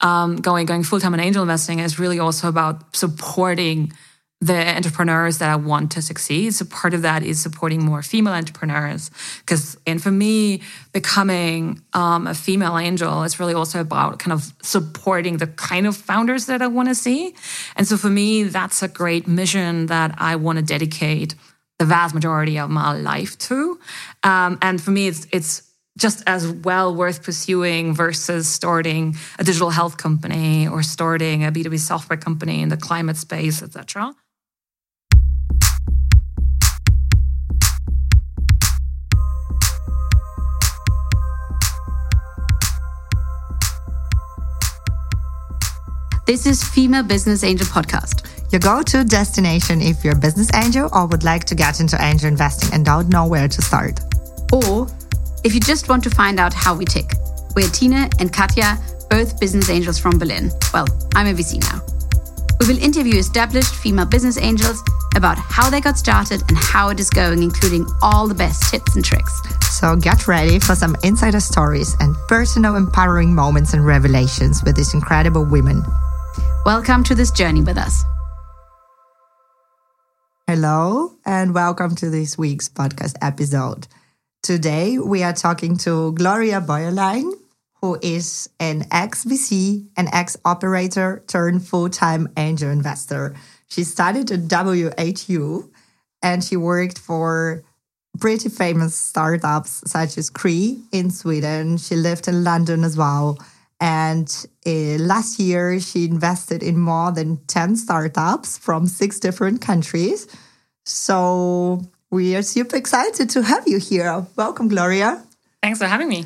um, going going full time in angel investing is really also about supporting the entrepreneurs that I want to succeed. So part of that is supporting more female entrepreneurs. Because, and for me, becoming um, a female angel is really also about kind of supporting the kind of founders that I want to see. And so for me, that's a great mission that I want to dedicate the vast majority of my life to. Um, and for me, it's it's just as well worth pursuing versus starting a digital health company or starting a B2B software company in the climate space, etc. This is Female Business Angel Podcast. Your go to destination if you're a business angel or would like to get into angel investing and don't know where to start. Or if you just want to find out how we tick. We're Tina and Katia, both business angels from Berlin. Well, I'm a VC now. We will interview established female business angels about how they got started and how it is going, including all the best tips and tricks. So get ready for some insider stories and personal empowering moments and revelations with these incredible women. Welcome to this journey with us. Hello, and welcome to this week's podcast episode. Today, we are talking to Gloria Bäuerlein, who is an ex VC and ex operator turned full time angel investor. She studied at WHU and she worked for pretty famous startups such as Kry in Sweden. She lived in London as well and uh, last year, she invested in more than 10 startups from six different countries. So we are super excited to have you here. Welcome, Gloria. Thanks for having me.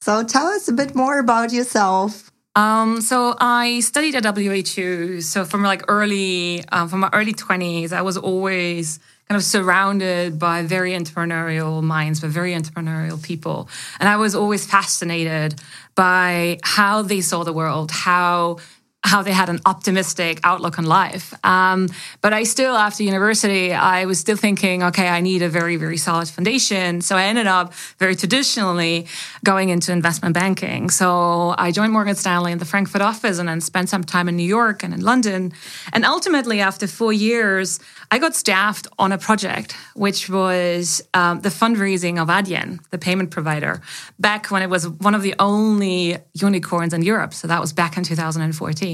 So tell us a bit more about yourself. Um, so I studied at WHU. So from like early, um, from my early 20s, I was always kind of surrounded by very entrepreneurial minds, by very entrepreneurial people. And I was always fascinated by how they saw the world, how how they had an optimistic outlook on life. Um, but I still, after university, I was still thinking, okay, I need a very, very solid foundation. So I ended up very traditionally going into investment banking. So I joined Morgan Stanley in the Frankfurt office and then spent some time in New York and in London. And ultimately, after four years, I got staffed on a project, which was um, the fundraising of Adyen, the payment provider, back when it was one of the only unicorns in Europe. So that was back in 2014.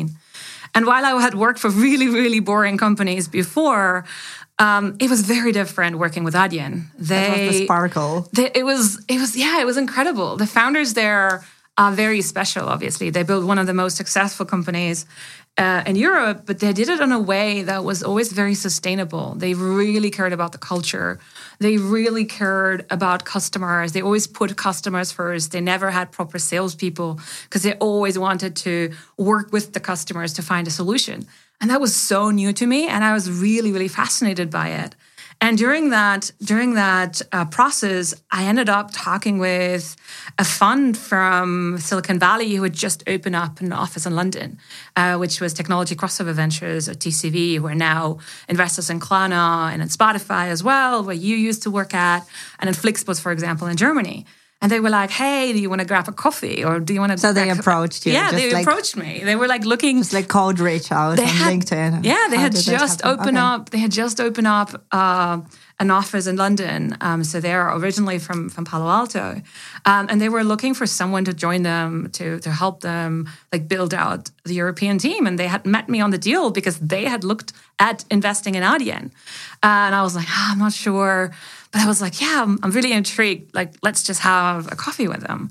And while I had worked for really, really boring companies before, um, it was very different working with Adyen. They, was the sparkle. They, it was, it was, yeah, it was incredible. The founders there are very special. Obviously, they built one of the most successful companies uh, in Europe, but they did it in a way that was always very sustainable. They really cared about the culture. They really cared about customers. They always put customers first. They never had proper salespeople because they always wanted to work with the customers to find a solution. And that was so new to me. And I was really, really fascinated by it. And during that during that uh, process, I ended up talking with a fund from Silicon Valley who had just opened up an office in London, uh, which was Technology Crossover Ventures or TCV, who are now investors in Klarna and in Spotify as well, where you used to work at, and in Flixbus, for example, in Germany. And they were like, "Hey, do you want to grab a coffee, or do you want to?" So they approached you. Yeah, they like, approached me. They were like looking, just like cold reach out on had, LinkedIn. Yeah, they How had just opened okay. up. They had just opened up uh, an office in London. Um, so they're originally from from Palo Alto, um, and they were looking for someone to join them to to help them like build out the European team. And they had met me on the deal because they had looked at investing in Adyen, uh, and I was like, oh, I'm not sure but I was like, yeah, I'm, I'm really intrigued. Like, let's just have a coffee with them.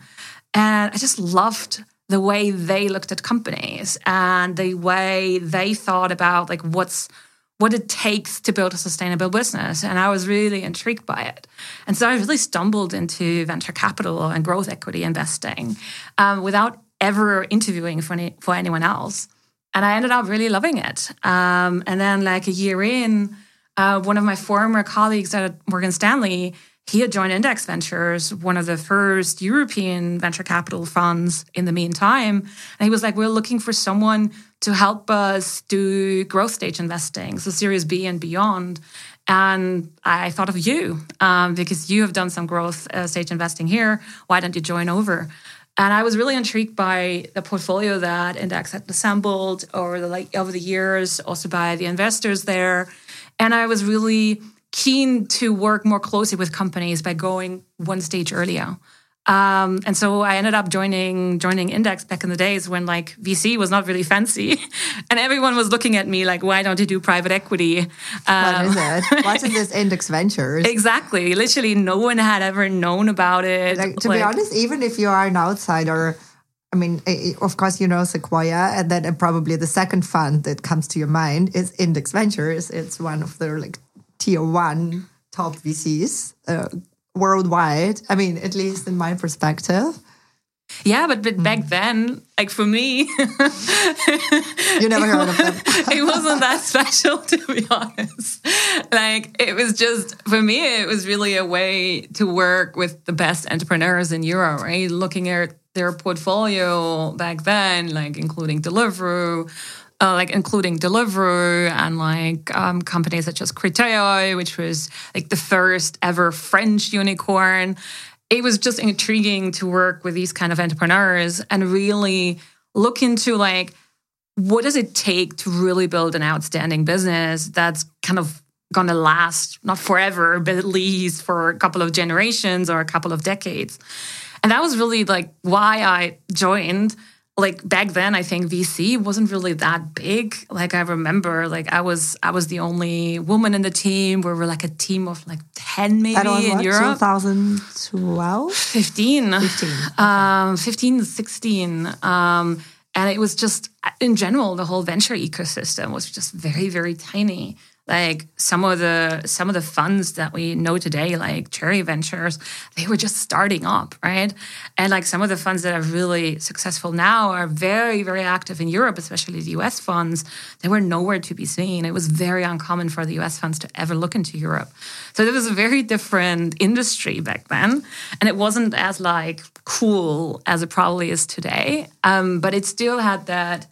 And I just loved the way they looked at companies and the way they thought about like what's what it takes to build a sustainable business. And I was really intrigued by it. And so I really stumbled into venture capital and growth equity investing um, without ever interviewing for, any, for anyone else. And I ended up really loving it. Um, and then, like a year in, uh, one of my former colleagues at Morgan Stanley, he had joined Index Ventures, one of the first European venture capital funds in the meantime. And he was like, We're looking for someone to help us do growth stage investing, so Series B and beyond. And I thought of you um, because you have done some growth uh, stage investing here. Why don't you join over? And I was really intrigued by the portfolio that Index had assembled over the like over the years, also by the investors there. And I was really keen to work more closely with companies by going one stage earlier. Um, and so I ended up joining joining Index back in the days when like VC was not really fancy, and everyone was looking at me like, "Why don't you do private equity?" Um, what is it? What is this Index Ventures? Exactly. Literally, no one had ever known about it. Like, to like, be honest, even if you are an outsider, I mean, of course, you know Sequoia, and then probably the second fund that comes to your mind is Index Ventures. It's one of the like tier one top VCs. Uh, worldwide. I mean, at least in my perspective. Yeah, but, but back mm. then, like for me, you never heard of them. it wasn't that special, to be honest. Like it was just for me, it was really a way to work with the best entrepreneurs in Europe, right? Looking at their portfolio back then, like including Deliveroo, uh, like including Deliveroo and like um, companies such as Criteo, which was like the first ever French unicorn. It was just intriguing to work with these kind of entrepreneurs and really look into like what does it take to really build an outstanding business that's kind of going to last not forever but at least for a couple of generations or a couple of decades and that was really like why i joined like back then i think vc wasn't really that big. Like i remember like i was i was the only woman in the team. We were like a team of like 10 maybe in what, europe. 2012 15 15 um 15 16 um and it was just in general the whole venture ecosystem was just very very tiny like some of the some of the funds that we know today like cherry ventures they were just starting up right? And like some of the funds that are really successful now are very very active in europe especially the us funds. They were nowhere to be seen. It was very uncommon for the us funds to ever look into europe. So it was a very different industry back then and it wasn't as like cool as it probably is today. Um, but it still had that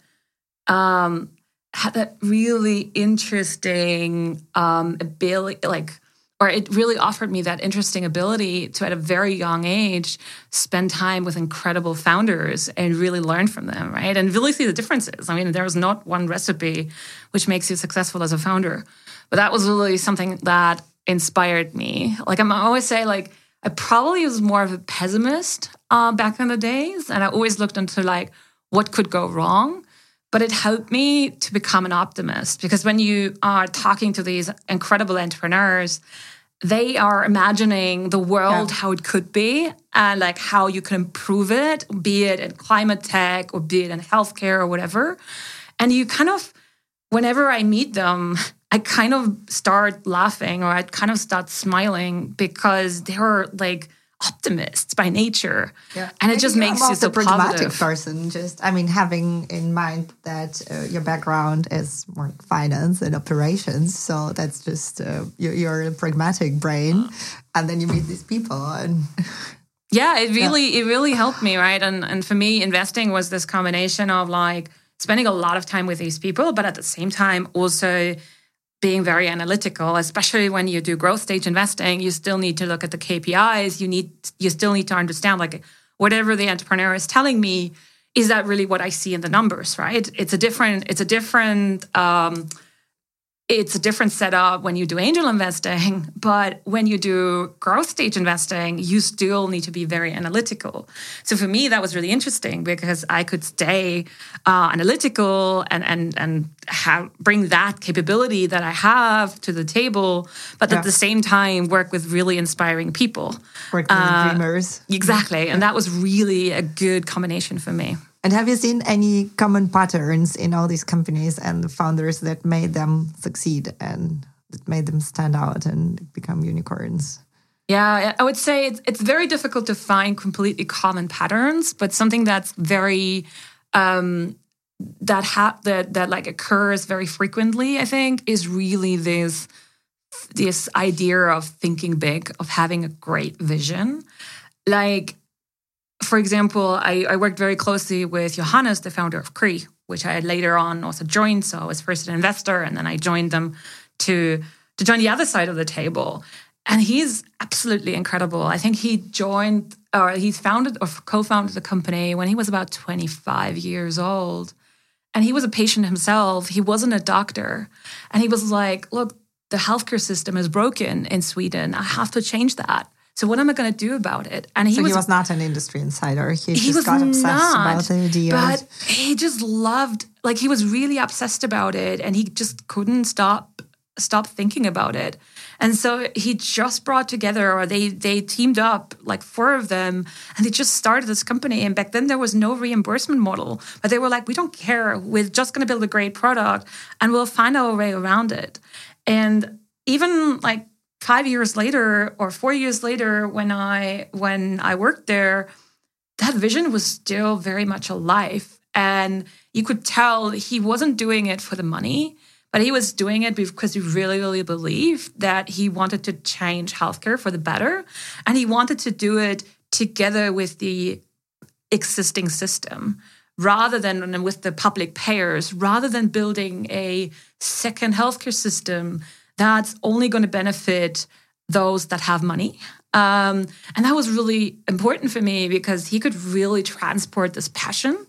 um, had that really interesting um, ability, like, or it really offered me that interesting ability to, at a very young age, spend time with incredible founders and really learn from them, right? And really see the differences. I mean, there is not one recipe which makes you successful as a founder, but that was really something that inspired me. Like, I'm I always say, like, I probably was more of a pessimist uh, back in the days, and I always looked into like what could go wrong but it helped me to become an optimist because when you are talking to these incredible entrepreneurs they are imagining the world yeah. how it could be and like how you can improve it be it in climate tech or be it in healthcare or whatever and you kind of whenever i meet them i kind of start laughing or i kind of start smiling because they're like optimists by nature. Yeah. And it just makes you so pragmatic positive. person. Just, I mean, having in mind that uh, your background is more finance and operations. So that's just, uh, you're, you're, a pragmatic brain. And then you meet these people and. yeah, it really, yeah. it really helped me, right? And, and for me, investing was this combination of like spending a lot of time with these people, but at the same time also being very analytical, especially when you do growth stage investing, you still need to look at the KPIs. You need you still need to understand like whatever the entrepreneur is telling me, is that really what I see in the numbers, right? It's a different, it's a different um, it's a different setup when you do angel investing, but when you do growth stage investing, you still need to be very analytical. So for me, that was really interesting because I could stay uh, analytical and and and have, bring that capability that I have to the table, but yeah. at the same time work with really inspiring people, work with uh, dreamers. Exactly, and that was really a good combination for me. And have you seen any common patterns in all these companies and the founders that made them succeed and that made them stand out and become unicorns? Yeah, I would say it's, it's very difficult to find completely common patterns, but something that's very um, that ha- that that like occurs very frequently, I think, is really this this idea of thinking big, of having a great vision. Like for example, I, I, worked very closely with Johannes, the founder of Kry, which I later on also joined. So I was first an investor, and then I joined them to to join the other side of the table. And he's absolutely incredible. I think he joined or he founded or co-founded the company when he was about 25 years old. And he was a patient himself. He wasn't a doctor. And he was like, look, the healthcare system is broken in Sweden. I have to change that. So what am I going to do about it? And he, so was, he was not an industry insider. He, he just got obsessed not, about the idea. But he just loved, like he was really obsessed about it, and he just couldn't stop stop thinking about it. And so he just brought together, or they they teamed up, like four of them, and they just started this company. And back then there was no reimbursement model, but they were like, we don't care. We're just going to build a great product, and we'll find our way around it. And even like five years later or four years later when i when i worked there that vision was still very much alive and you could tell he wasn't doing it for the money but he was doing it because he really really believed that he wanted to change healthcare for the better and he wanted to do it together with the existing system rather than with the public payers rather than building a second healthcare system that's only going to benefit those that have money. Um, and that was really important for me because he could really transport this passion.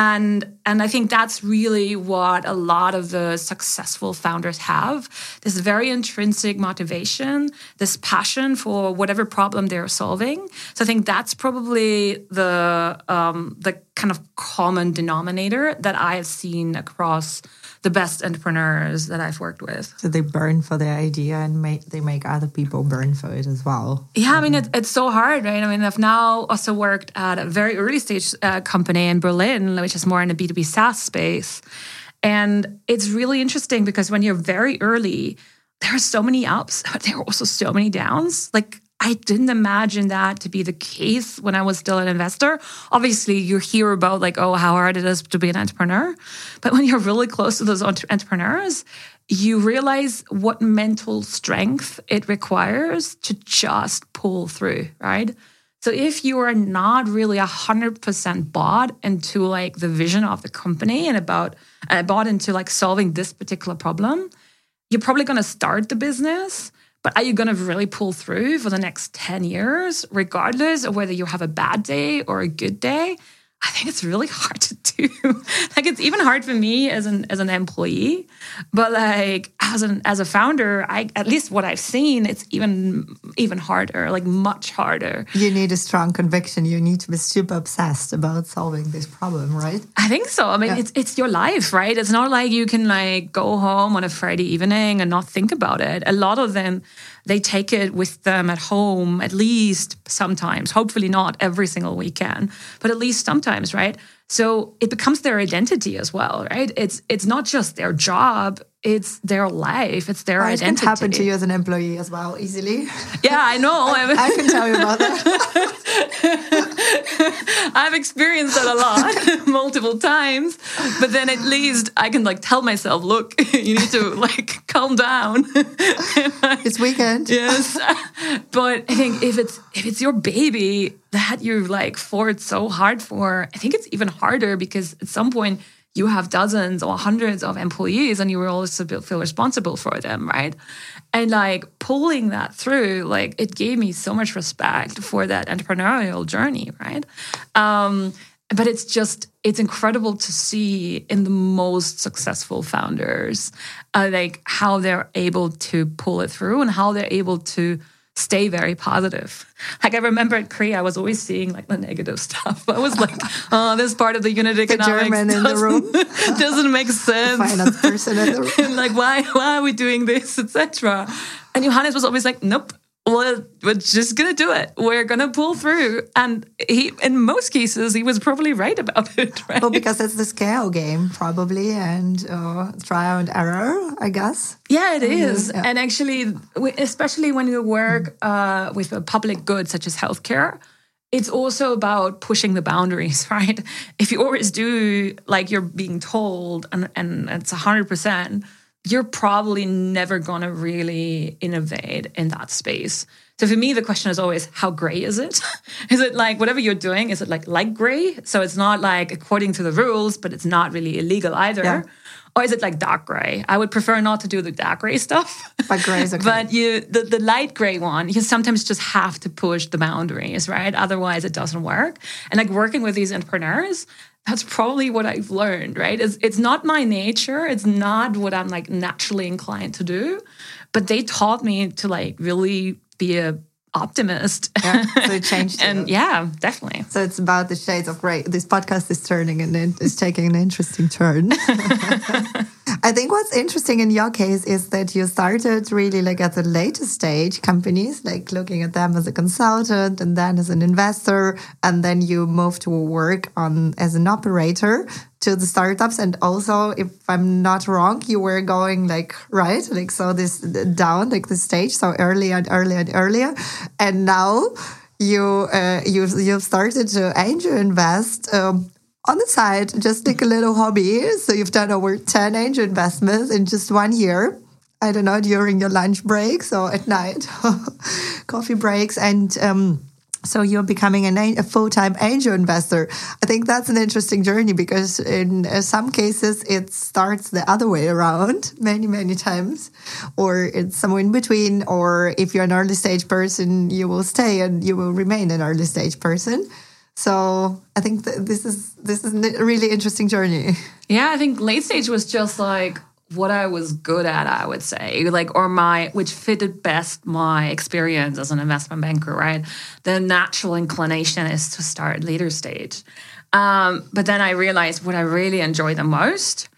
And, and I think that's really what a lot of the successful founders have this very intrinsic motivation, this passion for whatever problem they're solving. So I think that's probably the, um, the kind of common denominator that I have seen across the best entrepreneurs that I've worked with. So they burn for the idea and make, they make other people burn for it as well. Yeah, I mean, it, it's so hard, right? I mean, I've now also worked at a very early stage uh, company in Berlin, which is more in the B2B SaaS space. And it's really interesting because when you're very early, there are so many ups, but there are also so many downs. Like I didn't imagine that to be the case when I was still an investor. Obviously, you hear about like, oh, how hard it is to be an entrepreneur. But when you're really close to those entrepreneurs, you realize what mental strength it requires to just pull through, right? So if you are not really a hundred percent bought into like the vision of the company and about uh, bought into like solving this particular problem, you're probably going to start the business but are you going to really pull through for the next 10 years, regardless of whether you have a bad day or a good day? I think it's really hard to do. like it's even hard for me as an as an employee, but like as an as a founder, I at least what I've seen, it's even even harder, like much harder. You need a strong conviction. You need to be super obsessed about solving this problem, right? I think so. I mean, yeah. it's it's your life, right? It's not like you can like go home on a Friday evening and not think about it. A lot of them they take it with them at home at least sometimes, hopefully not every single weekend, but at least sometimes, right? So it becomes their identity as well, right? It's it's not just their job, it's their life, it's their well, identity. It can happen to you as an employee as well, easily. Yeah, I know. I, I can tell you about that. I've experienced that a lot, multiple times. But then at least I can like tell myself, look, you need to like calm down. it's weekend. Yes. But I think if it's if it's your baby that you like fought so hard for, I think it's even harder because at some point you have dozens or hundreds of employees and you will also feel responsible for them, right? And like pulling that through, like it gave me so much respect for that entrepreneurial journey, right? Um, but it's just it's incredible to see in the most successful founders uh, like how they're able to pull it through and how they're able to stay very positive. Like I remember at Kry, I was always seeing like the negative stuff. I was like, oh, this part of the unit economics the German in the room doesn't make sense. The finance person in the room. and like, why, why are we doing this, etc. And Johannes was always like, nope, well, we're just gonna do it. We're gonna pull through. And he, in most cases, he was probably right about it. Right? Well, because it's the scale game, probably, and uh, trial and error, I guess. Yeah, it is. Yeah. And actually, especially when you work uh, with a public good such as healthcare, it's also about pushing the boundaries, right? If you always do like you're being told, and, and it's hundred percent you're probably never going to really innovate in that space. So for me, the question is always, how gray is it? is it like whatever you're doing? Is it like light gray? So it's not like according to the rules, but it's not really illegal either. Yeah. Or is it like dark gray? I would prefer not to do the dark gray stuff. But gray is okay. but you, the, the light gray one, you sometimes just have to push the boundaries, right? Otherwise, it doesn't work. And like working with these entrepreneurs, that's probably what I've learned, right? It's, it's not my nature. It's not what I'm like naturally inclined to do. But they taught me to like really be a optimist. Yeah, so it changed. and yeah, definitely. So it's about the shades of gray. This podcast is turning and it's taking an interesting turn. I think what's interesting in your case is that you started really like at the later stage companies, like looking at them as a consultant and then as an investor, and then you moved to work on as an operator to the startups. And also, if I'm not wrong, you were going like right, like so this down like the stage, so earlier and earlier and earlier, and now you uh, you you've started to angel invest um, on the side, just like a little hobby. So you've done over 10 angel investments in just one year. I don't know, during your lunch breaks or at night, coffee breaks. And um, so you're becoming a full-time angel investor. I think that's an interesting journey because in uh, some cases it starts the other way around many, many times, or it's somewhere in between. Or if you're an early stage person, you will stay and you will remain an early stage person. So I think this is this is a really interesting journey. Yeah, I think late stage was just like what I was good at, I would say, like, or my, which fitted best my experience as an investment banker, right? The natural inclination is to start later stage. Um, but then I realized what I really enjoy the most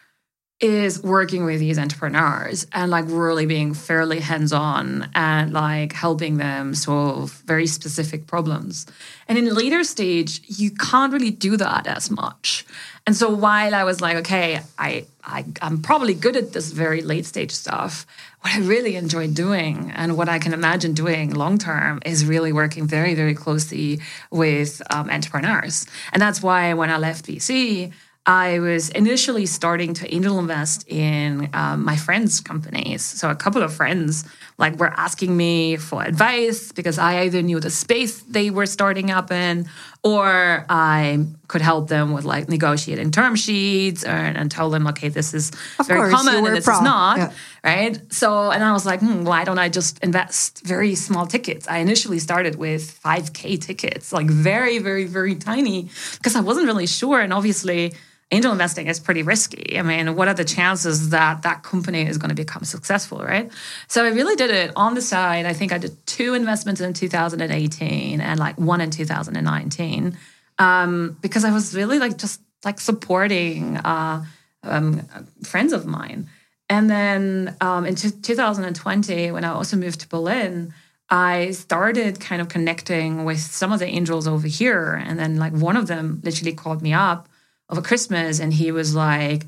is working with these entrepreneurs and like really being fairly hands on and like helping them solve very specific problems. And in later stage, you can't really do that as much. And so while I was like, okay, I, I I'm probably good at this very late stage stuff, what I really enjoy doing and what I can imagine doing long term is really working very, very closely with um, entrepreneurs. And that's why when I left VC, I was initially starting to angel invest in um, my friends' companies. So a couple of friends like were asking me for advice because I either knew the space they were starting up in, or I could help them with like negotiating term sheets and, and tell them, okay, this is of very course, common and this is not, yeah. right? So, and I was like, hmm, why don't I just invest very small tickets? I initially started with 5K tickets, like very, very, very tiny, because I wasn't really sure. And obviously, angel investing is pretty risky. I mean, what are the chances that that company is going to become successful, right? So I really did it on the side. I think I did two investments in 2018 and like one in 2019 um, because I was really like just like supporting uh, um, friends of mine. And then um, in t- 2020, when I also moved to Berlin, I started kind of connecting with some of the angels over here. And then, like, one of them literally called me up over Christmas and he was like,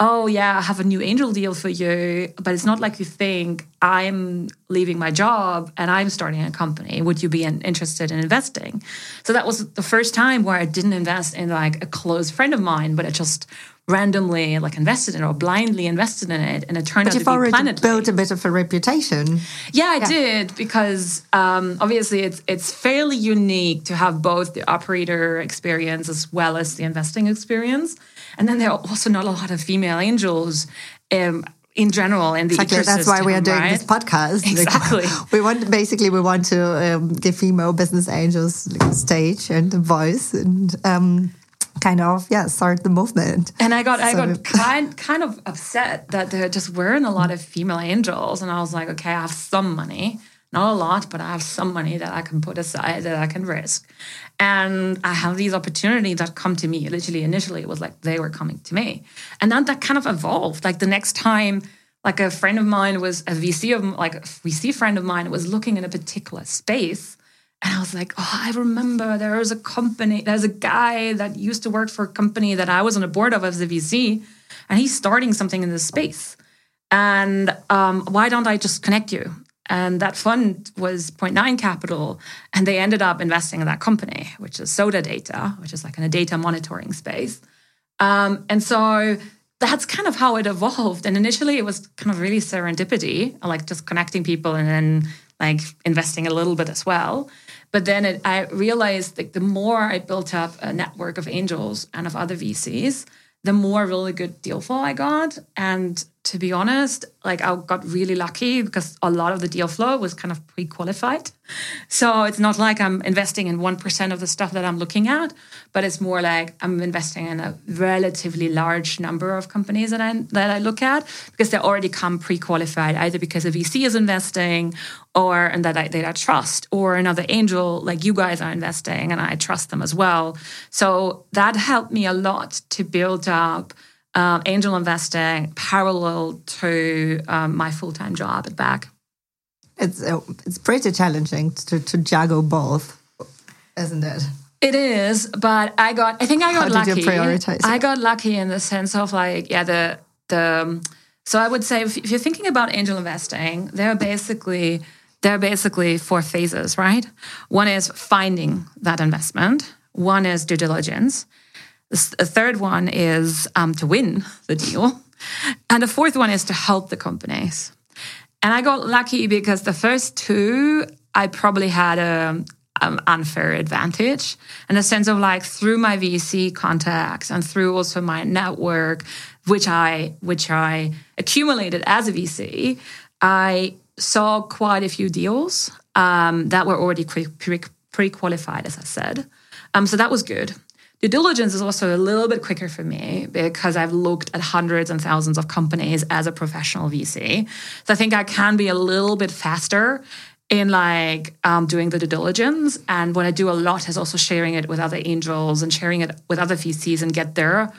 Oh, yeah, I have a new angel deal for you, but it's not like you think. I'm leaving my job and I'm starting a company. Would you be interested in investing? So that was the first time where I didn't invest in like a close friend of mine, but I just randomly like invested in it or blindly invested in it and it turned but out to be Planetly. built a bit of a reputation yeah i yeah. did because um, obviously it's it's fairly unique to have both the operator experience as well as the investing experience and then there are also not a lot of female angels um, in general in the exactly. That's why we are doing right? this podcast. Exactly. We want basically we want to um, give female business angels like stage and a voice and um, kind of yeah start the movement. And I got so, I got kind kind of upset that there just weren't a lot of female angels, and I was like, okay, I have some money. Not a lot, but I have some money that I can put aside that I can risk. And I have these opportunities that come to me. Literally, initially, it was like they were coming to me. And then that kind of evolved. Like the next time, like a friend of mine was a VC of like a VC friend of mine was looking in a particular space. And I was like, oh, I remember there was a company, there's a guy that used to work for a company that I was on the board of as a VC, and he's starting something in this space. And um, why don't I just connect you? And that fund was Point Nine Capital. And they ended up investing in that company, which is Soda Data, which is like in a data monitoring space. Um, and so that's kind of how it evolved. And initially, it was kind of really serendipity, like just connecting people and then like investing a little bit as well. But then it, I realized that the more I built up a network of angels and of other VCs, the more really good deal flow I got. And to be honest, like I got really lucky because a lot of the deal flow was kind of pre-qualified. So it's not like I'm investing in 1% of the stuff that I'm looking at, but it's more like I'm investing in a relatively large number of companies that I that I look at because they already come pre-qualified either because a VC is investing or and that I that I trust or another angel like you guys are investing and I trust them as well. So that helped me a lot to build up um, angel investing parallel to um, my full time job at Back. It's uh, it's pretty challenging to to juggle both, isn't it? It is, but I got. I think I got How lucky. Did you prioritize I got lucky in the sense of like, yeah, the the. So I would say if, if you're thinking about angel investing, there are basically there are basically four phases, right? One is finding that investment. One is due diligence. The third one is um, to win the deal. And the fourth one is to help the companies. And I got lucky because the first two, I probably had a um, unfair advantage in the sense of like through my VC contacts and through also my network, which I which I accumulated as a VC, I saw quite a few deals um, that were already pre qualified, as I said. Um, so that was good. Due diligence is also a little bit quicker for me because I've looked at hundreds and thousands of companies as a professional VC. So I think I can be a little bit faster in like um, doing the due diligence. And what I do a lot is also sharing it with other angels and sharing it with other VCs and get their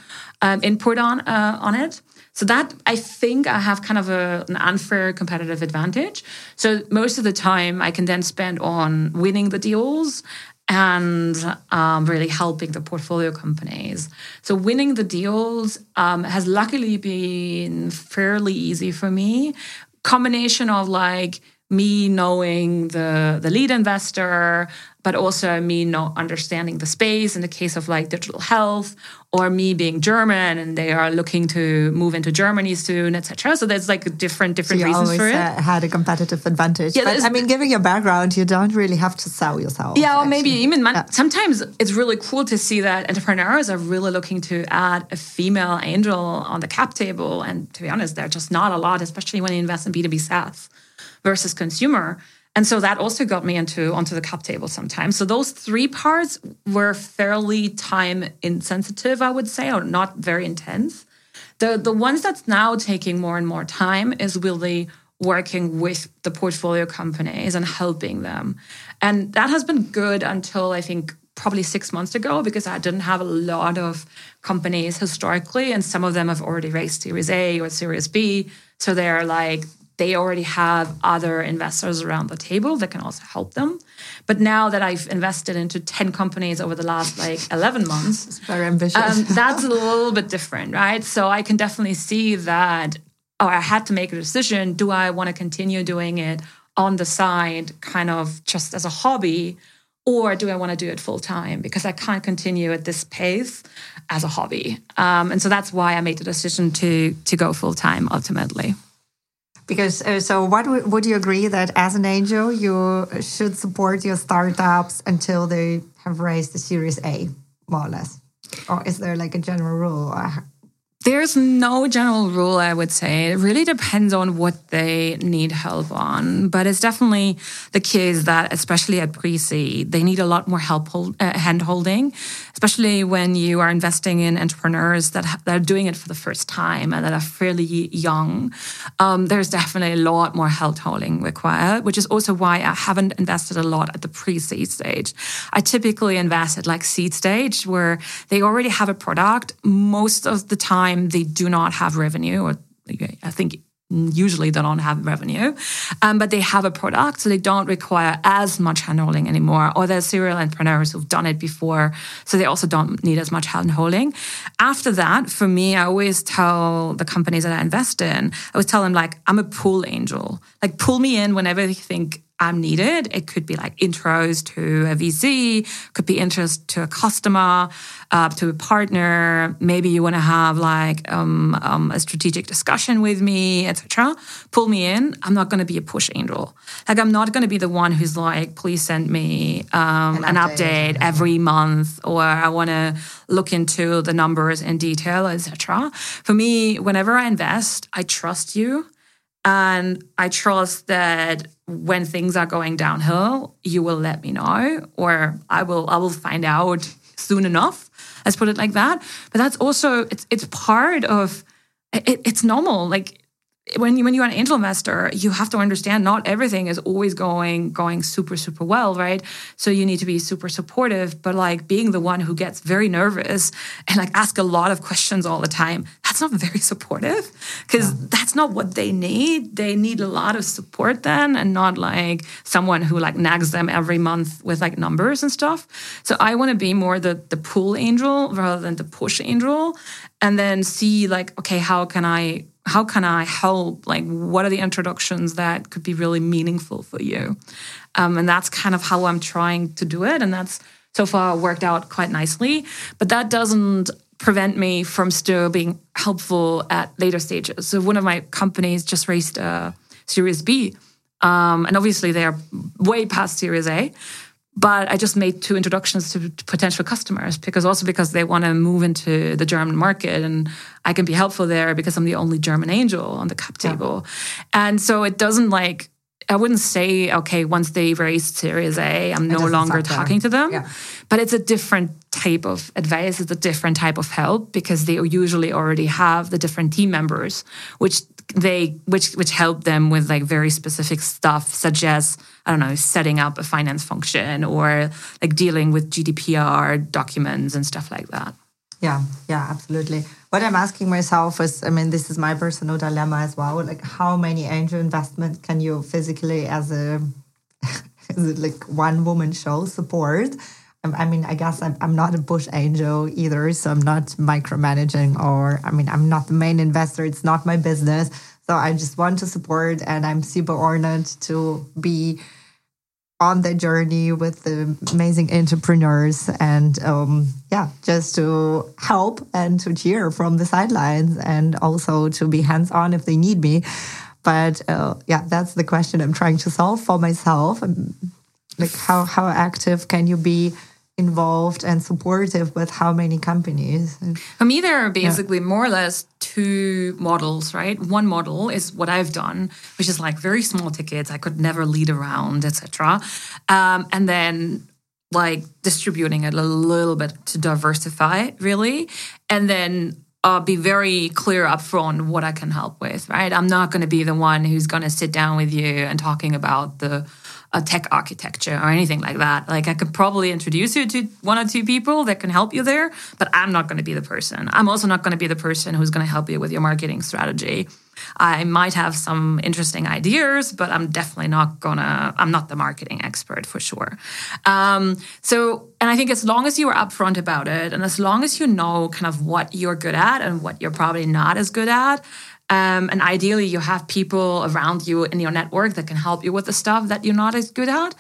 um, input on uh, on it. So that I think I have kind of a, an unfair competitive advantage. So most of the time I can then spend on winning the deals and um, really helping the portfolio companies. So winning the deals um, has luckily been fairly easy for me. Combination of like me knowing the the lead investor, but also me not understanding the space in the case of like digital health, or me being German and they are looking to move into Germany soon, etc. So there's like different different so reasons for it. Uh, had a competitive advantage. Yeah, but I mean, given your background, you don't really have to sell yourself. Yeah, or maybe even man, yeah. sometimes it's really cool to see that entrepreneurs are really looking to add a female angel on the cap table. And to be honest, they're just not a lot, especially when you invest in B two B SaaS versus consumer. And so that also got me into onto the cap table sometimes. So those three parts were fairly time insensitive, I would say, or not very intense. The the ones that's now taking more and more time is really working with the portfolio companies and helping them. And that has been good until I think probably six months ago because I didn't have a lot of companies historically, and some of them have already raised Series A or Series B. So they're like they already have other investors around the table that can also help them. But now that I've invested into 10 companies over the last like 11 months, it's very ambitious. Um, that's a little bit different, right? So I can definitely see that, oh, I had to make a decision. Do I want to continue doing it on the side, kind of just as a hobby? Or do I want to do it full time? Because I can't continue at this pace as a hobby. Um, and so that's why I made the decision to to go full time ultimately. Because uh, so, what would you agree that as an angel, you should support your startups until they have raised the Series A, more or less, or is there like a general rule? There's no general rule, I would say. It really depends on what they need help on. But it's definitely the case that, especially at pre seed, they need a lot more help hold, uh, hand holding, especially when you are investing in entrepreneurs that, that are doing it for the first time and that are fairly young. Um, there's definitely a lot more help holding required, which is also why I haven't invested a lot at the pre seed stage. I typically invest at like seed stage where they already have a product most of the time they do not have revenue, or I think usually they don't have revenue, um, but they have a product, so they don't require as much handholding anymore. Or there's serial entrepreneurs who've done it before, so they also don't need as much handholding. After that, for me, I always tell the companies that I invest in, I always tell them like, I'm a pull angel. Like pull me in whenever you think I'm needed. It could be like intros to a VC, could be interest to a customer, uh, to a partner. Maybe you want to have like um, um, a strategic discussion with me, etc. Pull me in. I'm not going to be a push angel. Like I'm not going to be the one who's like, please send me um, an, an, update, update every month, or I want to look into the numbers in detail, etc. For me, whenever I invest, I trust you. And I trust that when things are going downhill, you will let me know, or I will I will find out soon enough. Let's put it like that. But that's also it's it's part of it, it's normal. Like when you when you're an angel investor, you have to understand not everything is always going going super super well, right? So you need to be super supportive, but like being the one who gets very nervous and like ask a lot of questions all the time, that's not very supportive because yeah. that's not what they need. They need a lot of support then, and not like someone who like nags them every month with like numbers and stuff. So I want to be more the the pull angel rather than the push angel, and then see like okay, how can I how can I help? Like, what are the introductions that could be really meaningful for you? Um, and that's kind of how I'm trying to do it. And that's so far worked out quite nicely. But that doesn't prevent me from still being helpful at later stages. So, one of my companies just raised a Series B. Um, and obviously, they are way past Series A. But I just made two introductions to, to potential customers because also because they want to move into the German market and I can be helpful there because I'm the only German angel on the cap table. Yeah. And so it doesn't like I wouldn't say, okay, once they raised Series A, I'm no longer talking to them. Yeah. But it's a different type of advice, it's a different type of help because they usually already have the different team members, which they which which help them with like very specific stuff, such as I don't know, setting up a finance function or like dealing with GDPR documents and stuff like that. Yeah, yeah, absolutely. What I'm asking myself is, I mean, this is my personal dilemma as well. Like, how many angel investment can you physically, as a, as a like one woman show, support? I mean, I guess I'm, I'm not a push angel either, so I'm not micromanaging, or I mean, I'm not the main investor. It's not my business. So I just want to support, and I'm super honored to be on the journey with the amazing entrepreneurs and um, yeah just to help and to cheer from the sidelines and also to be hands-on if they need me but uh, yeah that's the question i'm trying to solve for myself like how, how active can you be involved and supportive with how many companies? For me, there are basically yeah. more or less two models, right? One model is what I've done, which is like very small tickets. I could never lead around, etc. Um, and then like distributing it a little bit to diversify, really, and then uh, be very clear upfront what I can help with, right? I'm not going to be the one who's going to sit down with you and talking about the a tech architecture or anything like that. Like I could probably introduce you to one or two people that can help you there, but I'm not going to be the person. I'm also not going to be the person who's going to help you with your marketing strategy. I might have some interesting ideas, but I'm definitely not gonna. I'm not the marketing expert for sure. Um, so, and I think as long as you are upfront about it, and as long as you know kind of what you're good at and what you're probably not as good at, um, and ideally, you have people around you in your network that can help you with the stuff that you're not as good at.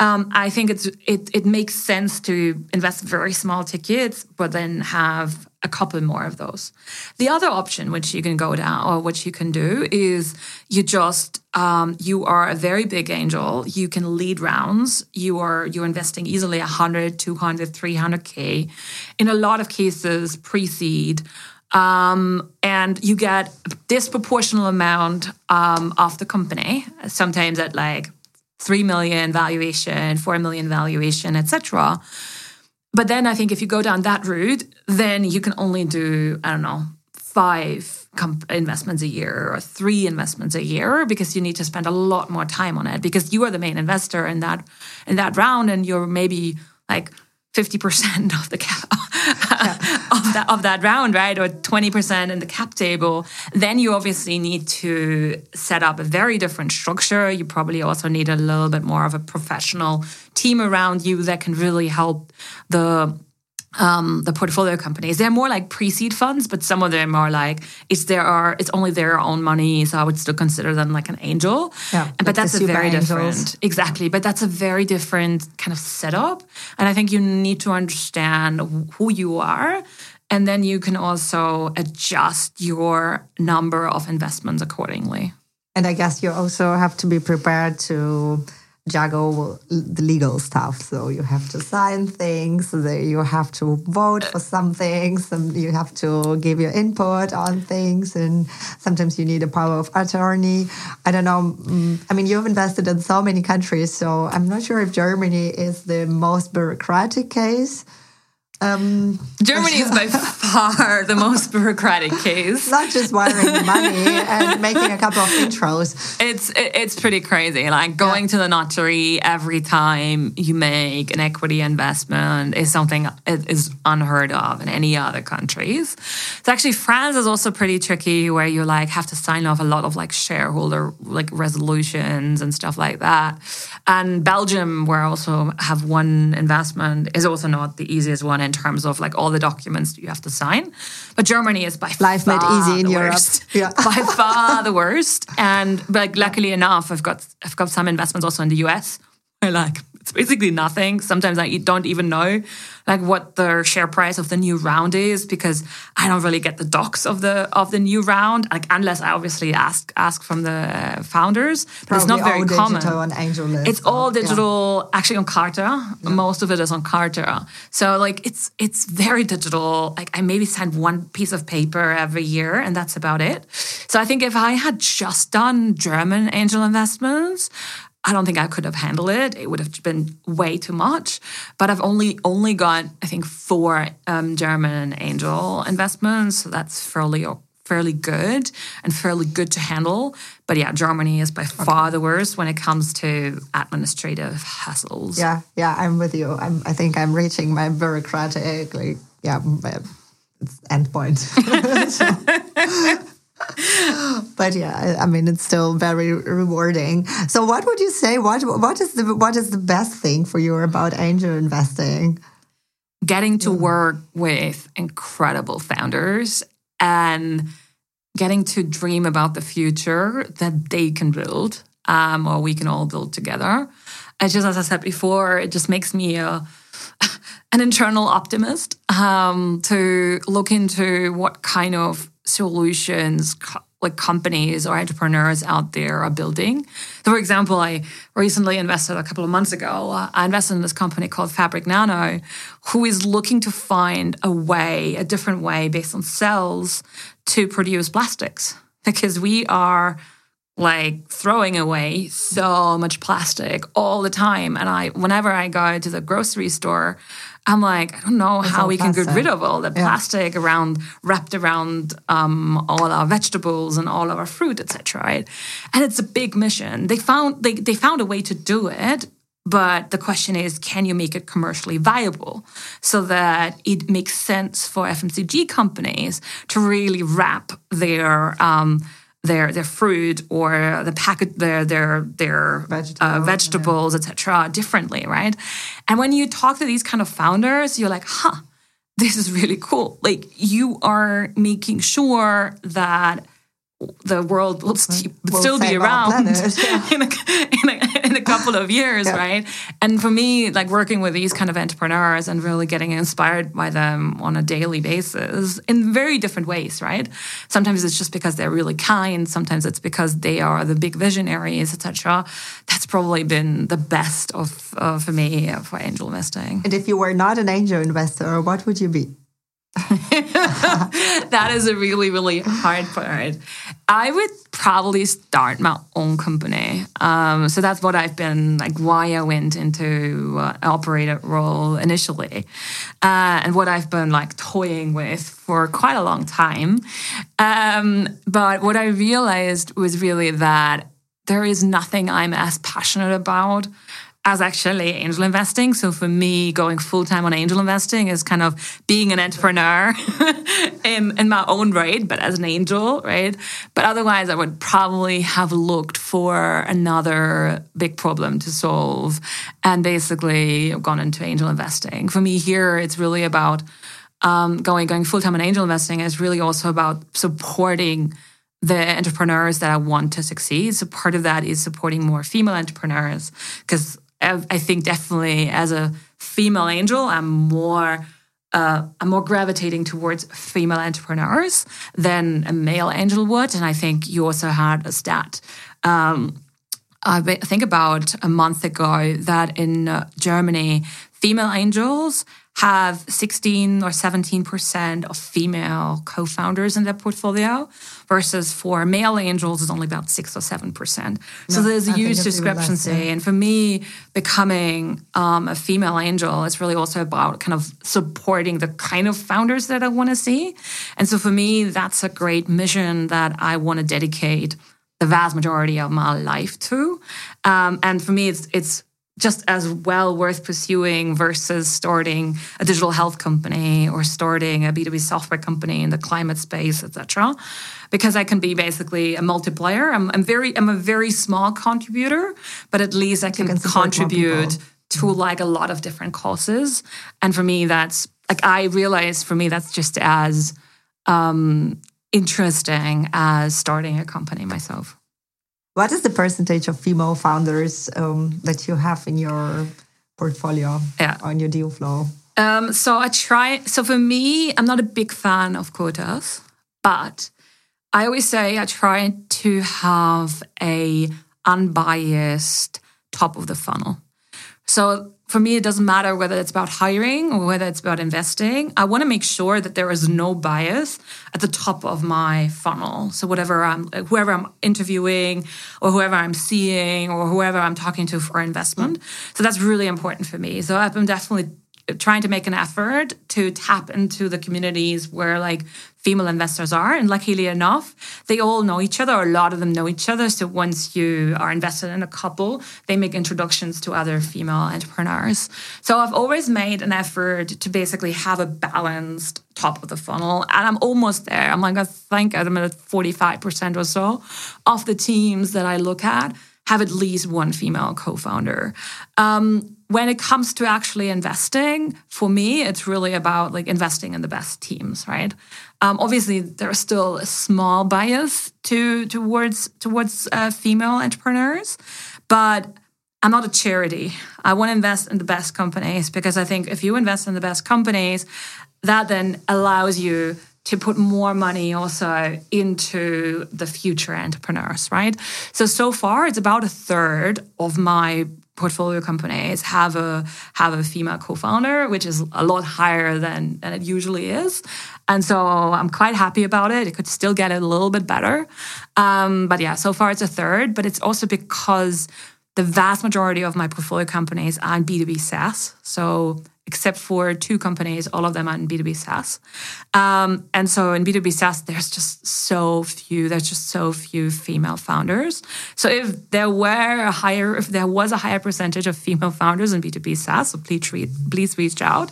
Um, I think it's it it makes sense to invest very small tickets, but then have a couple more of those. The other option, which you can go down or which you can do, is you just um, you are a very big angel. You can lead rounds. You are you're investing easily 100, 200, 300k. In a lot of cases, pre-seed um, and you get a disproportional amount um, of the company, sometimes at like 3 million valuation, 4 million valuation, etc. But then I think if you go down that route, then you can only do, I don't know, five investments a year or three investments a year because you need to spend a lot more time on it because you are the main investor in that in that round and you're maybe like 50% of the cap of that of that round, right? Or 20% in the cap table, then you obviously need to set up a very different structure. You probably also need a little bit more of a professional team around you that can really help the um, the portfolio companies. They're more like pre-seed funds, but some of them are like it's their it's only their own money, so I would still consider them like an angel. Yeah, but like that's a very super different exactly. But that's a very different kind of setup, and I think you need to understand who you are. And then you can also adjust your number of investments accordingly. And I guess you also have to be prepared to juggle the legal stuff. So you have to sign things, you have to vote for some things, you have to give your input on things, and sometimes you need a power of attorney. I don't know. mm, I mean, you've invested in so many countries, so I'm not sure if Germany is the most bureaucratic case. Um, Germany is by far the most bureaucratic case. not just wiring money and making a couple of intros. It's it- it's pretty crazy. Like going to the notary every time you make an equity investment is something it is unheard of in any other countries. So actually, France is also pretty tricky, where you like have to sign off a lot of like shareholder like resolutions and stuff like that. And Belgium, where I also have one investment, is also not the easiest one in terms of like all the documents you have to sign. But Germany is by Life made far easy in the Europe. worst. Yeah. by far the worst. And but like, luckily enough, I've got I've got some investments also in the US. Where like it's basically nothing. Sometimes I don't even know like what the share price of the new round is because I don't really get the docs of the of the new round. Like unless I obviously ask ask from the founders. But it's not Probably very all common. on AngelList. It's all Yeah. digital, actually on Carta. Most of it is on Carta. So like it's it's very digital. Like I maybe send one piece of paper every year, and that's about it. So I think if I had just done German angel investments. I don't think I could have handled it. It would have been way too much. But I've only only got I think four um, German angel investments, so that's fairly fairly good and fairly good to handle. But yeah, Germany is by far the worst when it comes to administrative hassles. Yeah, yeah, I'm with you. I'm, I think I'm reaching my bureaucratic, like, yeah, my- it's end point. So- but yeah, I, I mean, it's still very rewarding. So, what would you say? What what is the what is the best thing for you about angel investing? Getting to work with incredible founders and getting to dream about the future that they can build um, or we can all build together. It's just, as I said before, it just makes me a, an internal optimist um, to look into what kind of solutions co- like companies or entrepreneurs out there are building. So, for example, I recently invested a couple of months ago. uh, I invested in this company called FabricNano, who is looking to find a way, a different way based on cells to produce plastics because we are like throwing away so much plastic all the time and i whenever i go to the grocery store i'm like i don't know how all we can get rid of all the plastic around wrapped around um, all our vegetables and all of our fruit etc right? And it's a big mission. They found they, they found a way to do it but the question is, can you make it commercially viable so that it makes sense for FMCG companies to really wrap their um, their their fruit or the packet their their their Vegetable, uh, vegetables etc differently, right? And when you talk to these kind of founders, you're like, huh, this is really cool. Like you are making sure that the world will st- Will still be around yeah. in, a, in, a, in a couple of years, right? And for me, like working with these kind of entrepreneurs and really getting inspired by them on a daily basis in very different ways, right? Sometimes it's just because they're really kind. Sometimes it's because they are the big visionaries, etc. That's probably been the best of uh, for me uh, for angel investing. And if you were not an angel investor, what would you be? that is a really, really hard part. I would probably start my own company. Um, so that's what I've been like, why I went into uh, operator role initially, uh, and what I've been like toying with for quite a long time. Um, but what I realized was really that there is nothing I'm as passionate about as actually angel investing. So for me, going full time on angel investing is kind of being an entrepreneur in, in my own right, but as an angel, right? But otherwise, I would probably have looked for another big problem to solve and basically gone into angel investing. For me, here, it's really about um, going going full time on angel investing is really also about supporting the entrepreneurs that I want to succeed. So part of that is supporting more female entrepreneurs because I think definitely as a female angel, I'm more uh, I'm more gravitating towards female entrepreneurs than a male angel would. And I think you also had a stat. Um, I think about a month ago that in uh, Germany, female angels have 16 or 17% of female co founders in their portfolio, versus for male angels, it's only about 6 or 7%. So no, there's a huge discrepancy. Less, yeah. And for me, becoming um, a female angel is really also about kind of supporting the kind of founders that I want to see. And so for me, that's a great mission that I want to dedicate the vast majority of my life to. Um, and for me, it's, it's just as well worth pursuing versus starting a digital health company or starting a B2B software company in the climate space, etc. Because I can be basically a multiplier. I'm, I'm, very I'm a very small contributor, but at least I can, can contribute to mm-hmm. like a lot of different causes. And for me, that's like I realize for me that's just as um, interesting as starting a company myself. What is the percentage of female founders um, that you have in your portfolio yeah. on your deal flow? Um, so I try. So for me, I'm not a big fan of quotas, but I always say I try to have a unbiased top of the funnel. So for me, it doesn't matter whether it's about hiring or whether it's about investing. I want to make sure that there is no bias at the top of my funnel. So whatever I'm, whoever I'm interviewing, or whoever I'm seeing, or whoever I'm talking to for investment. So that's really important for me. So I've been definitely trying to make an effort to tap into the communities where like female investors are. And luckily enough, they all know each other, a lot of them know each other. So once you are invested in a couple, they make introductions to other female entrepreneurs. So I've always made an effort to basically have a balanced top of the funnel. And I'm almost there. I'm like, I think I'm at 45% or so of the teams that I look at have at least one female co-founder. Um, when it comes to actually investing, for me, it's really about like investing in the best teams, right? Um, obviously, there's still a small bias to towards towards uh, female entrepreneurs, but I'm not a charity. I want to invest in the best companies because I think if you invest in the best companies, that then allows you to put more money also into the future entrepreneurs, right? So so far it's about a third of my portfolio companies have a have a female co-founder, which is a lot higher than, than it usually is. And so I'm quite happy about it. It could still get a little bit better. Um, but yeah, so far it's a third, but it's also because the vast majority of my portfolio companies are in B2B SaaS. So except for two companies, all of them are in B2B SaaS. Um, and so in B2B SaaS, there's just so few, there's just so few female founders. So if there were a higher, if there was a higher percentage of female founders in B2B SaaS, so please, please reach out.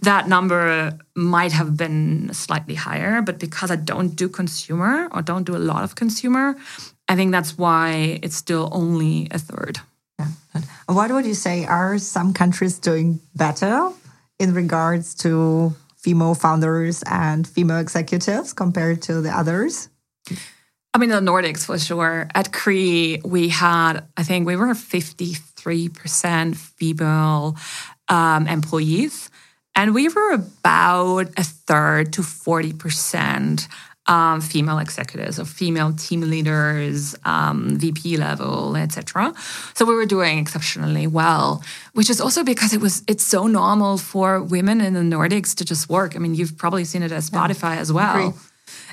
That number might have been slightly higher, but because I don't do consumer or don't do a lot of consumer, I think that's why it's still only a third. What would you say are some countries doing better in regards to female founders and female executives compared to the others? I mean, the Nordics for sure. At Kry, we had, I think we were 53% female um, employees, and we were about a third to 40% um, female executives or female team leaders, um, VP level, etc. So we were doing exceptionally well, which is also because it was it's so normal for women in the Nordics to just work. I mean, you've probably seen it at Spotify yeah. as well.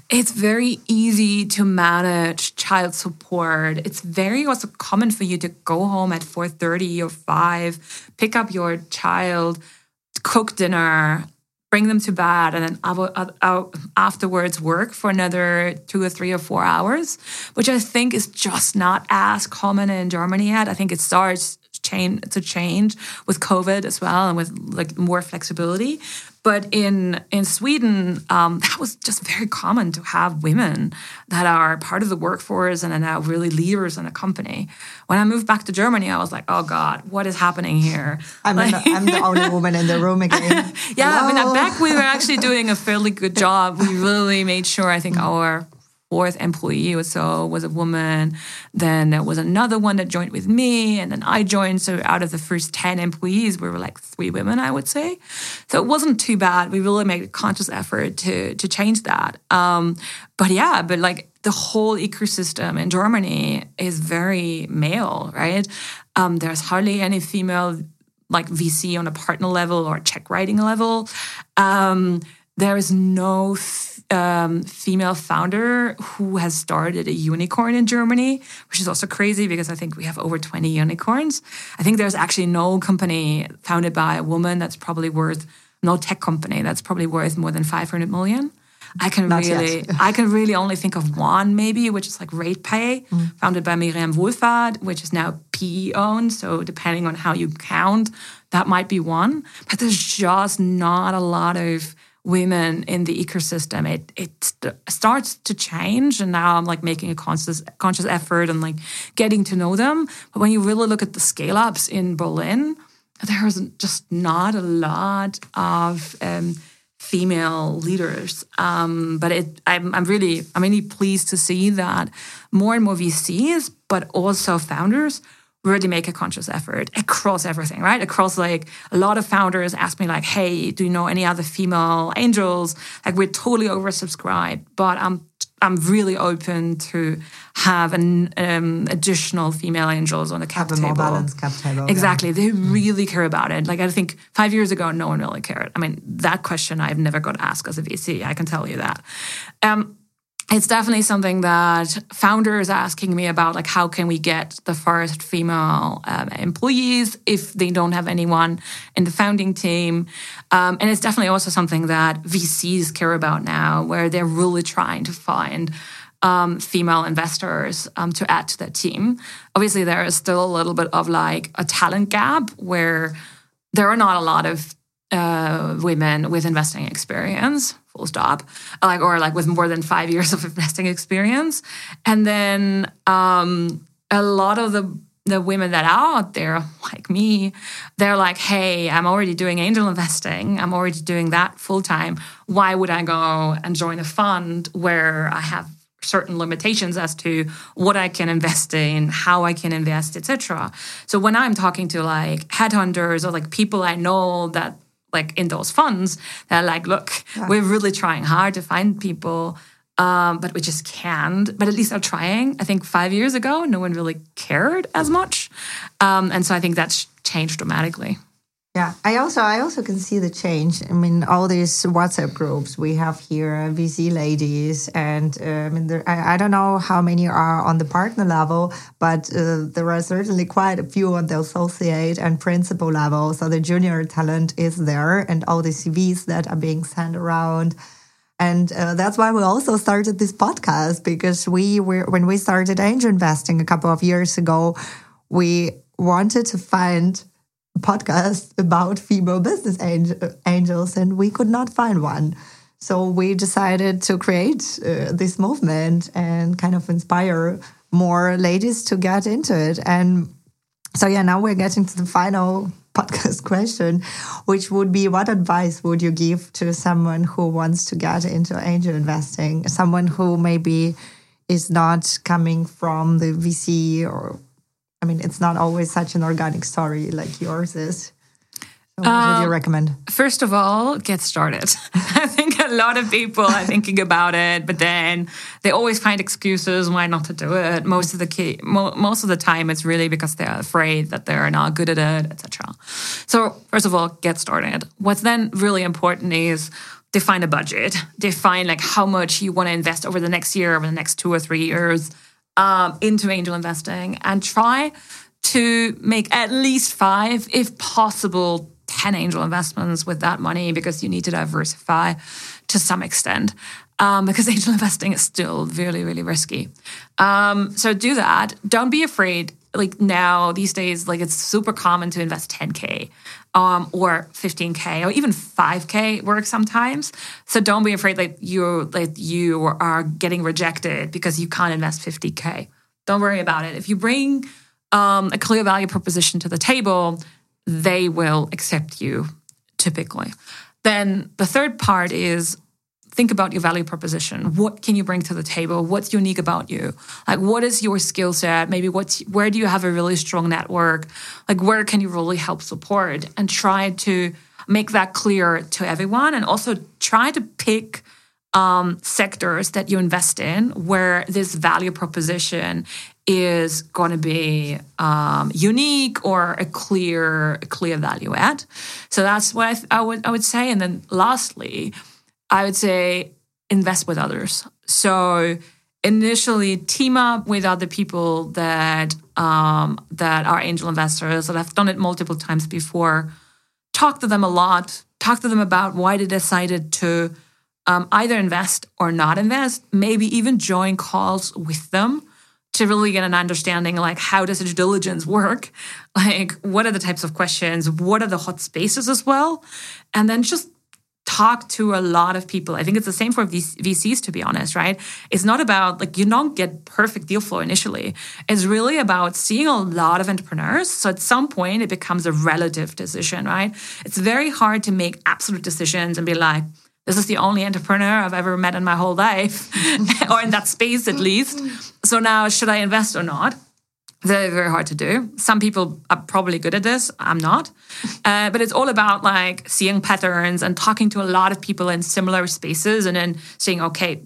It's very easy to manage child support. It's very also common for you to go home at 4:30 or 5, pick up your child, cook dinner, bring them to bed, and then uh, uh, afterwards work for another two or three or four hours, which I think is just not as common in Germany yet. I think it starts change to change with COVID as well, and with like more flexibility. But in in Sweden, um, that was just very common to have women that are part of the workforce and are now really leaders in a company. When I moved Back to Germany, I was like, "Oh God, what is happening here?" I'm, like, the, I'm the only woman in the room again. yeah, Hello? I mean, back we were actually doing a fairly good job. We really made sure. I think our fourth employee or so was a woman. Then there was another one that joined with me, and then I joined. So out of the first 10 employees, we were like three women, I would say. So it wasn't too bad. We really made a conscious effort to, to change that. Um, but yeah, but like the whole ecosystem in Germany is very male, right? Um, there's hardly any female like VC on a partner level or check writing level. Um, there is no um, female founder who has started a unicorn in Germany, which is also crazy because I think we have over 20 unicorns. I think there's actually no company founded by a woman that's probably worth, no tech company that's probably worth more than 500 million. I can Not really, I can really only think of one maybe, which is like RatePay, mm. founded by Miriam Wohlfarth, which is now PE owned. So depending on how you count, that might be one. But there's just not a lot of women in the ecosystem it it st- starts to change. And now i'm like making a conscious conscious effort and like getting to know them. But when you really look at the scale ups in berlin there's just not a lot of um, female leaders. Um, but it I'm, I'm really i'm really pleased to see that more and more vcs but also founders really make a conscious effort across everything, right? Across like a lot of founders ask me like, "Hey, do you know any other female angels?" Like we're totally oversubscribed, but I'm I'm really open to have an um, additional female angels on the cap have table. A more balanced cap table. Exactly, yeah. they really care about it. Like I think five years ago, no one really cared. I mean, that question I've never got asked as a VC. I can tell you that. Um, it's definitely something that founders are asking me about like how can we get the first female um, employees if they don't have anyone in the founding team? Um, and it's definitely also something that vcs care about now where they're really trying to find um, female investors um, to add to their team. Obviously there is still a little bit of like a talent gap where there are not a lot of uh, women with investing experience full stop like or like with more than five years of investing experience. And then um, a lot of the the women that are out there like me they're like hey i'm already doing angel investing. I'm already doing that full time. Why would i go and join a fund where i have certain limitations as to what I can invest in, how I can invest, etc. So when I'm talking to like headhunters or like people I know that like in those funds they're like look yeah. we're really trying hard to find people um, but we just can't. But at least are trying. I think five years ago no one really cared as much. Um, and so i think that's changed dramatically yeah, I also I also can see the change. I mean, all these WhatsApp groups we have here, uh, VC ladies, and uh, I mean, there, I, I don't know how many are on the partner level, but uh, there are certainly quite a few on the associate and principal level. So the junior talent is there, and all the CVs that are being sent around. And uh, that's why we also started this podcast because we were when we started angel investing a couple of years ago, we wanted to find podcast about female business angel, angels, and we could not find one. So we decided to create uh, this movement and kind of inspire more ladies to get into it. And so, yeah, now we're getting to the final podcast question, which would be what advice would you give to someone who wants to get into angel investing? Someone who maybe is not coming from the VC or I mean, it's not always such an organic story like yours is. So what um, would you um, recommend? First of all, get started. I think a lot of people are thinking about it, but then they always find excuses why not to do it. Most of the key, mo- most of the time, it's really because they're afraid that they're not good at it, etc. So first of all, get started. What's then really important is define a budget. Define like how much you want to invest over the next year, over the next two or three years um, into angel investing and try to make at least five, if possible, 10 angel investments with that money because you need to diversify to some extent. Um, because angel investing is still really, really risky. Um, so do that. Don't be afraid. like now these days, like it's super common to invest 10K um, or 15K or even 5K work sometimes. So don't be afraid that you like you are getting rejected because you can't invest 50K. Don't worry about it. If you bring um, a clear value proposition to the table, they will accept you typically. Then the third part is think about your value proposition. What can you bring to the table? What's unique about you? Like, what is your skill set? Maybe what's where do you have a really strong network? Like, where can you really help support? And try to make that clear to everyone, and also try to pick um, sectors that you invest in where this value proposition is going to be um, unique or a clear, clear value add. So that's what I, th- I would I would say. And then lastly I would say invest with others. So initially team up with other people that um, that are angel investors that have done it multiple times before. Talk to them a lot. Talk to them about why they decided to um, either invest or not invest. Maybe even join calls with them to really get an understanding like how does due diligence work like what are the types of questions what are the hot spaces as well and then just talk to a lot of people. I think it's the same for VCs, to be honest, right? It's not about like you don't get perfect deal flow initially. It's really about seeing a lot of entrepreneurs. So at some point, it becomes a relative decision, right? It's very hard to make absolute decisions and be like, this is the only entrepreneur I've ever met in my whole life, or in that space at least. So now, should I invest or not? Very very hard to do. Some people are probably good at this. I'm not. Uh, but it's all about like seeing patterns and talking to a lot of people in similar spaces and then saying okay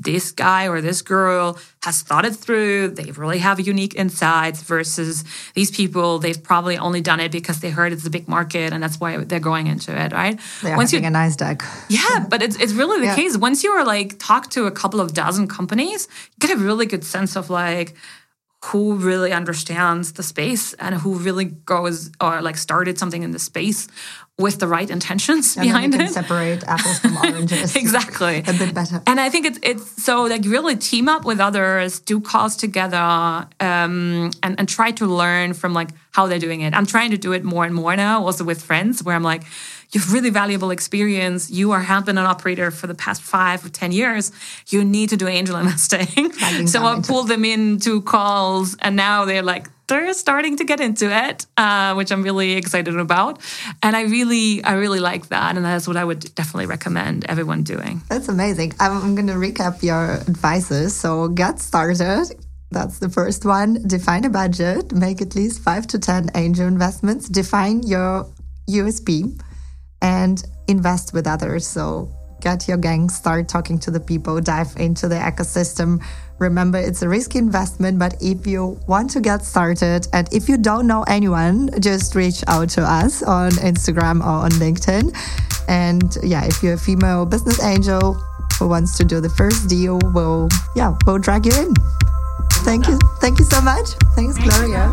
this guy or this girl has thought it through. They really have unique insights versus these people. They've probably only done it because they heard it's a big market and that's why they're going into it right? They're once you a nice deck yeah but it's, it's really the yeah. case. Once you're like talk to a couple of dozen companies you get a really good sense of like who really understands the space and who really goes or like started something in the space with the right intentions and behind it. Separate apples from oranges. exactly. A bit better. And I think it's it's so like really team up with others, do calls together, um, and and try to learn from like how they're doing it. I'm trying to do it more and more now, also with friends, where I'm like, you have really valuable experience. You are have been an operator for the past five or ten years. You need to do angel investing. so I pulled them into calls, and now they're like they're starting to get into it, uh, which I'm really excited about. And I really, I really like that, and that's what I would definitely recommend everyone doing. That's amazing. I'm, I'm going to recap your advices. So get started. That's the first one. Define a budget. Make at least five to ten angel investments. Define your USP and invest with others. So get your gang, start talking to the people, dive into the ecosystem. Remember, it's a risky investment, but if you want to get started and if you don't know anyone, just reach out to us on Instagram or on LinkedIn. And yeah, if you're a female business angel who wants to do the first deal, we'll yeah, we'll drag you in. Thank you. Thank you so much. Thanks, Gloria.